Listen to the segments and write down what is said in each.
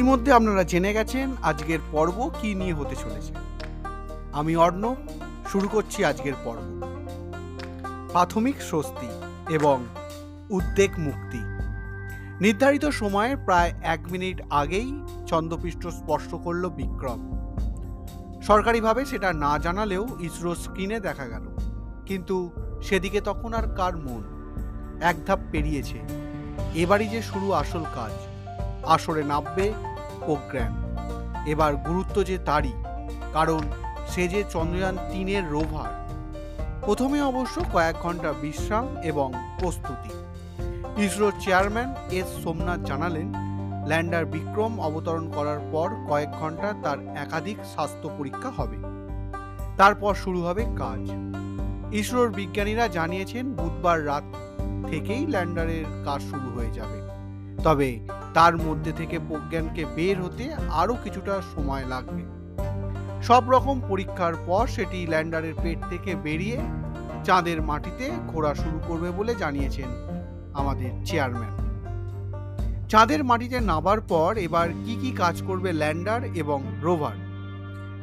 ইতিমধ্যে আপনারা জেনে গেছেন আজকের পর্ব কি নিয়ে হতে চলেছে। আমি অর্ণব, শুরু করছি আজকের পর্ব। প্রাথমিক স্বস্তি এবং উদ্বেগ মুক্তি। নির্ধারিত সময়ের প্রায় এক মিনিট আগেই চন্দ্রপৃষ্ঠ স্পর্শ করল বিক্রম। সরকারিভাবে সেটা না জানালেও ইসরো স্ক্রিনে দেখা গেল। কিন্তু সেদিকে তখন আর কার মন? এক ধাপ পেরিয়েছে। এবারই যে শুরু আসল কাজ। আসরে নামবে প্রোগ্রাম। এবার গুরুত্ব যে তারই, কারণ সে যে চন্দ্রযান তিনের রোভার। প্রথমে অবশ্য কয়েক ঘণ্টা বিশ্রাম এবং প্রস্তুতি। ইসরোর চেয়ারম্যান এস সোমনাথ জানালেন, ল্যান্ডার বিক্রম অবতরণ করার পর কয়েক ঘণ্টা তার একাধিক স্বাস্থ্য পরীক্ষা হবে। তারপর শুরু হবে কাজ। ইসরোর বিজ্ঞানীরা জানিয়েছেন, বুধবার রাত থেকেই ল্যান্ডারের কাজ শুরু হয়ে যাবে। তবে তার মধ্যে থেকে প্রজ্ঞানকে বের হতে আরও কিছুটা সময় লাগবে। সব রকম পরীক্ষার পর সেটি ল্যান্ডারের পেট থেকে বেরিয়ে চাঁদের মাটিতে ঘোরা শুরু করবে বলে জানিয়েছেন আমাদের চেয়ারম্যান। চাঁদের মাটিতে নামার পর এবার কি কি কাজ করবে ল্যান্ডার এবং রোভার?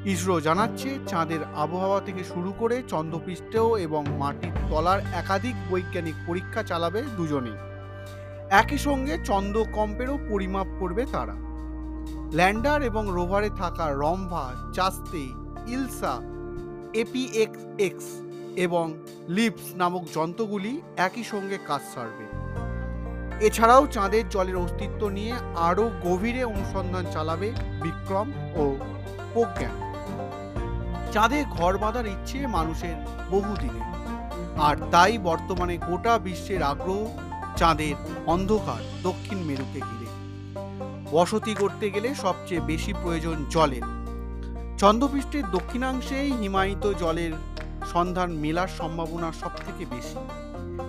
ইসরো জানাচ্ছে, চাঁদের আবহাওয়া থেকে শুরু করে চন্দ্রপৃষ্ঠেও এবং মাটির তলার একাধিক বৈজ্ঞানিক পরীক্ষা চালাবে দুজনেই। একই সঙ্গে চন্দ্রকম্পেরও পরিমাপ করবে তারা। ল্যান্ডার এবং রোভারে থাকা Rambha, ChaSTE, ILSA, APX X এবং লিপস নামক যন্ত্রগুলি একই সঙ্গে কাজ সারবে। এছাড়াও চাঁদের জলের অস্তিত্ব নিয়ে আরও গভীরে অনুসন্ধান চালাবে বিক্রম ও প্রজ্ঞান। চাঁদে ঘর বাঁধার ইচ্ছে মানুষের বহুদিনে। আর তাই বর্তমানে গোটা বিশ্বের আগ্রহ চাঁদের অন্ধকার দক্ষিণ মেরুকে ঘিরে। বসতি করতে গেলে সবচেয়ে বেশি প্রয়োজন জলের। চন্দ্রপৃষ্ঠের দক্ষিণাংশেই হিমায়িত জলের সন্ধান মেলার সম্ভাবনা সব থেকে বেশি।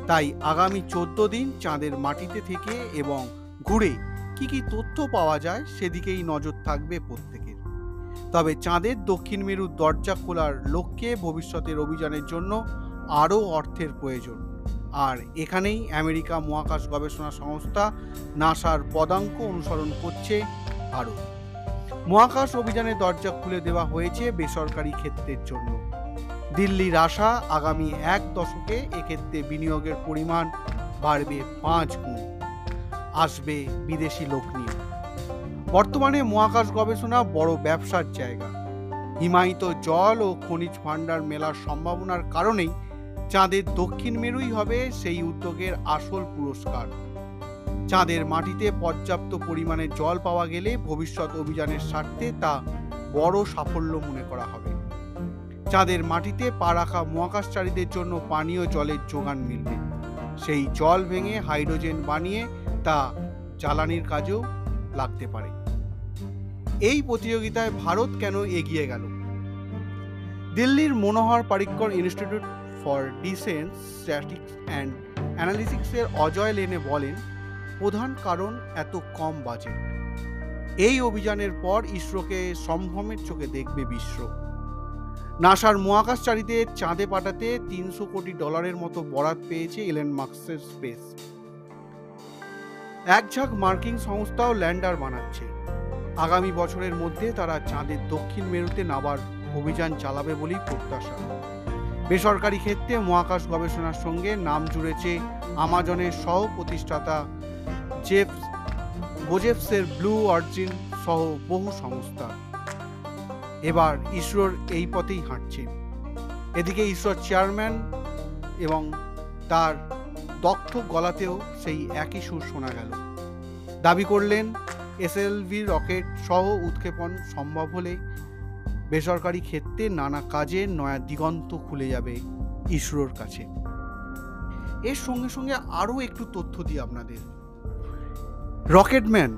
তাই আগামী চোদ্দ দিন চাঁদের মাটিতে থেকে এবং ঘুরে কি কি তথ্য পাওয়া যায় সেদিকেই নজর থাকবে প্রত্যেকের। তবে চাঁদের দক্ষিণ মেরুর দরজা খোলার লক্ষ্যে ভবিষ্যতের অভিযানের জন্য আরও অর্থের প্রয়োজন। আর এখানেই আমেরিকা মহাকাশ গবেষণা সংস্থা নাসার পদাঙ্ক অনুসরণ করছে ভারত মহাকাশ অভিযানের দরজা খুলে দেওয়া হয়েছে বেসরকারি ক্ষেত্রের জন্য। দিল্লির আশা আগামী এক দশকে এক্ষেত্রে বিনিয়োগের পরিমাণ বাড়বে পাঁচ গুণ। আসবে বিদেশি লোক নিয়ে। বর্তমানে মহাকাশ গবেষণা বড় ব্যবসার জায়গা। হিমায়িত জল ও খনিজ ভাণ্ডার মেলার সম্ভাবনার কারণেই চাঁদের দক্ষিণ মেরুই হবে সেই উদ্যোগের আসল পুরস্কার। চাঁদের মাটিতে পর্যাপ্ত পরিমাণে জল পাওয়া গেলে ভবিষ্যৎ অভিযানের স্বার্থে তা বড় সাফল্য মনে করা হবে। চাঁদের মাটিতে পা রাখা মহাকাশচারীদের জন্য পানীয় জলের যোগান মিলবে। সেই জল ভেঙে হাইড্রোজেন বানিয়ে তা জ্বালানির কাজেও লাগতে পারে। এই প্রতিযোগিতায় ভারত কেন এগিয়ে গেল? দিল্লির Manohar Parrikar institute for defence statics and অ্যানালিসিক্সের Ajay Lele বলেন, প্রধান কারণ এত কম বাজেট এই অভিযানের পর ইসরোকে সম্ভ্রমের চোখে দেখবে বিশ্ব। নাসার মহাকাশচারীদের চাঁদে পাঠাতে তিনশো কোটি ডলারের মতো বরাদ পেয়েছে এলেন মার্কসের স্পেস এক ঝাঁক মার্কিং সংস্থাও ল্যান্ডার বানাচ্ছে। আগামী বছরের মধ্যে তারা চাঁদের দক্ষিণ মেরুতে নাবার অভিযান চালাবে বলেই প্রত্যাশা। বেসরকারি ক্ষেত্রে মহাকাশ গবেষণার সঙ্গে নাম জুড়েছে আমাজনের সহ প্রতিষ্ঠাতা জেফ বোজেফসের ব্লু অরিজিন সহ বহু সংস্থা। এবার ইসরোর এই পথেই হাঁটছে। এদিকে ইসরোর চেয়ারম্যান এবং তার দক্ষ গলাতেও সেই একই সুর শোনা গেল। দাবি করলেন, এসএলভি রকেট সহ উৎক্ষেপণ সম্ভব হলে বেসরকারি ক্ষেত্রে নানা কাজে নয়া দিগন্ত খুলে যাবে ইসরোর কাছে। এর সঙ্গে সঙ্গে আরও একটু তথ্য দিই আপনাদের। রকেটম্যান,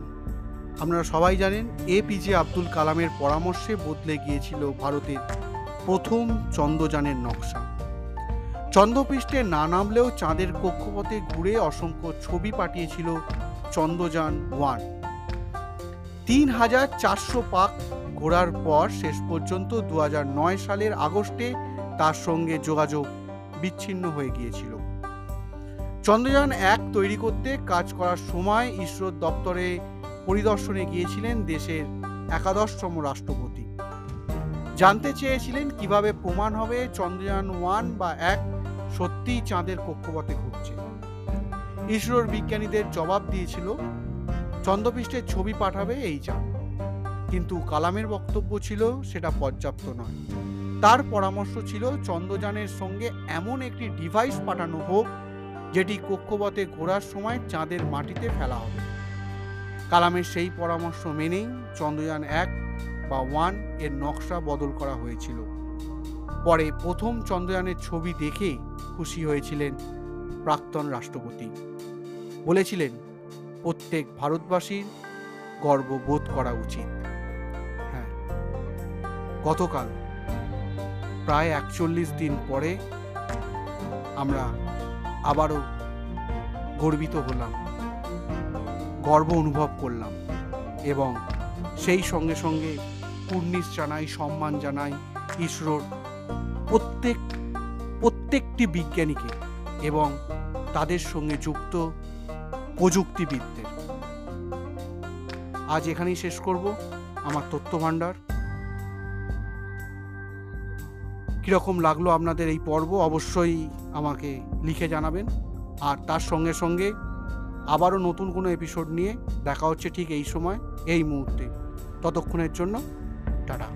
আপনারা সবাই জানেন এপিজে আব্দুল কালামের পরামর্শে বদলে গিয়েছিল ভারতের প্রথম চন্দ্রযানের নকশা। চন্দ্রপৃষ্ঠে না নামলেও চাঁদের কক্ষপথে ঘুরে অসংখ্য ছবি পাঠিয়েছিল চন্দ্রযান ওয়ান। তিন হাজার চারশো পাক ঘোরার পর শেষ পর্যন্ত দু সালের আগস্টে তার সঙ্গে যোগাযোগ বিচ্ছিন্ন হয়ে গিয়েছিল। চন্দ্রযান এক তৈরি করতে কাজ করার সময় ইসরোর দপ্তরে পরিদর্শনে গিয়েছিলেন দেশের একাদশতম রাষ্ট্রপতি। জানতে চেয়েছিলেন কীভাবে প্রমাণ হবে চন্দ্রযান ওয়ান বা এক সত্যিই চাঁদের কক্ষপথে ঘুরছে। ইসরোর বিজ্ঞানীদের জবাব দিয়েছিল চন্দ্রপৃষ্ঠের ছবি পাঠাবে এই চাঁদ। কিন্তু কালামের বক্তব্য ছিল সেটা পর্যাপ্ত নয়। তার পরামর্শ ছিল চন্দ্রযানের সঙ্গে এমন একটি ডিভাইস পাঠানো হোক, যেটি কক্ষপথে ঘোরার সময় চাঁদের মাটিতে ফেলা হবে। কালামের সেই পরামর্শ মেনেই চন্দ্রযান এক বা ওয়ানের নকশা বদল করা হয়েছিল। পরে প্রথম চন্দ্রযানের ছবি দেখে খুশি হয়েছিলেন প্রাক্তন রাষ্ট্রপতি। বলেছিলেন, প্রত্যেক ভারতবাসীর গর্ববোধ করা উচিত। গতকাল, প্রায় একচল্লিশ দিন পরে আমরা আবারও গর্বিত হলাম, গর্ব অনুভব করলাম এবং সেই সঙ্গে সঙ্গে কুর্নিশ জানাই, সম্মান জানাই ইসরোর প্রত্যেক, প্রত্যেকটি বিজ্ঞানীকে এবং তাদের সঙ্গে যুক্ত প্রযুক্তিবিদদের। আজ এখানেই শেষ করব। আমার তথ্য ভাণ্ডার কীরকম লাগল আপনাদের এই পর্ব, অবশ্যই আমাকে লিখে জানাবেন। আর তার সঙ্গে সঙ্গে আবারও নতুন কোনো এপিসোড নিয়ে দেখা হচ্ছে ঠিক এই সময়, এই মুহূর্তে। ততক্ষণের জন্য, টাটা।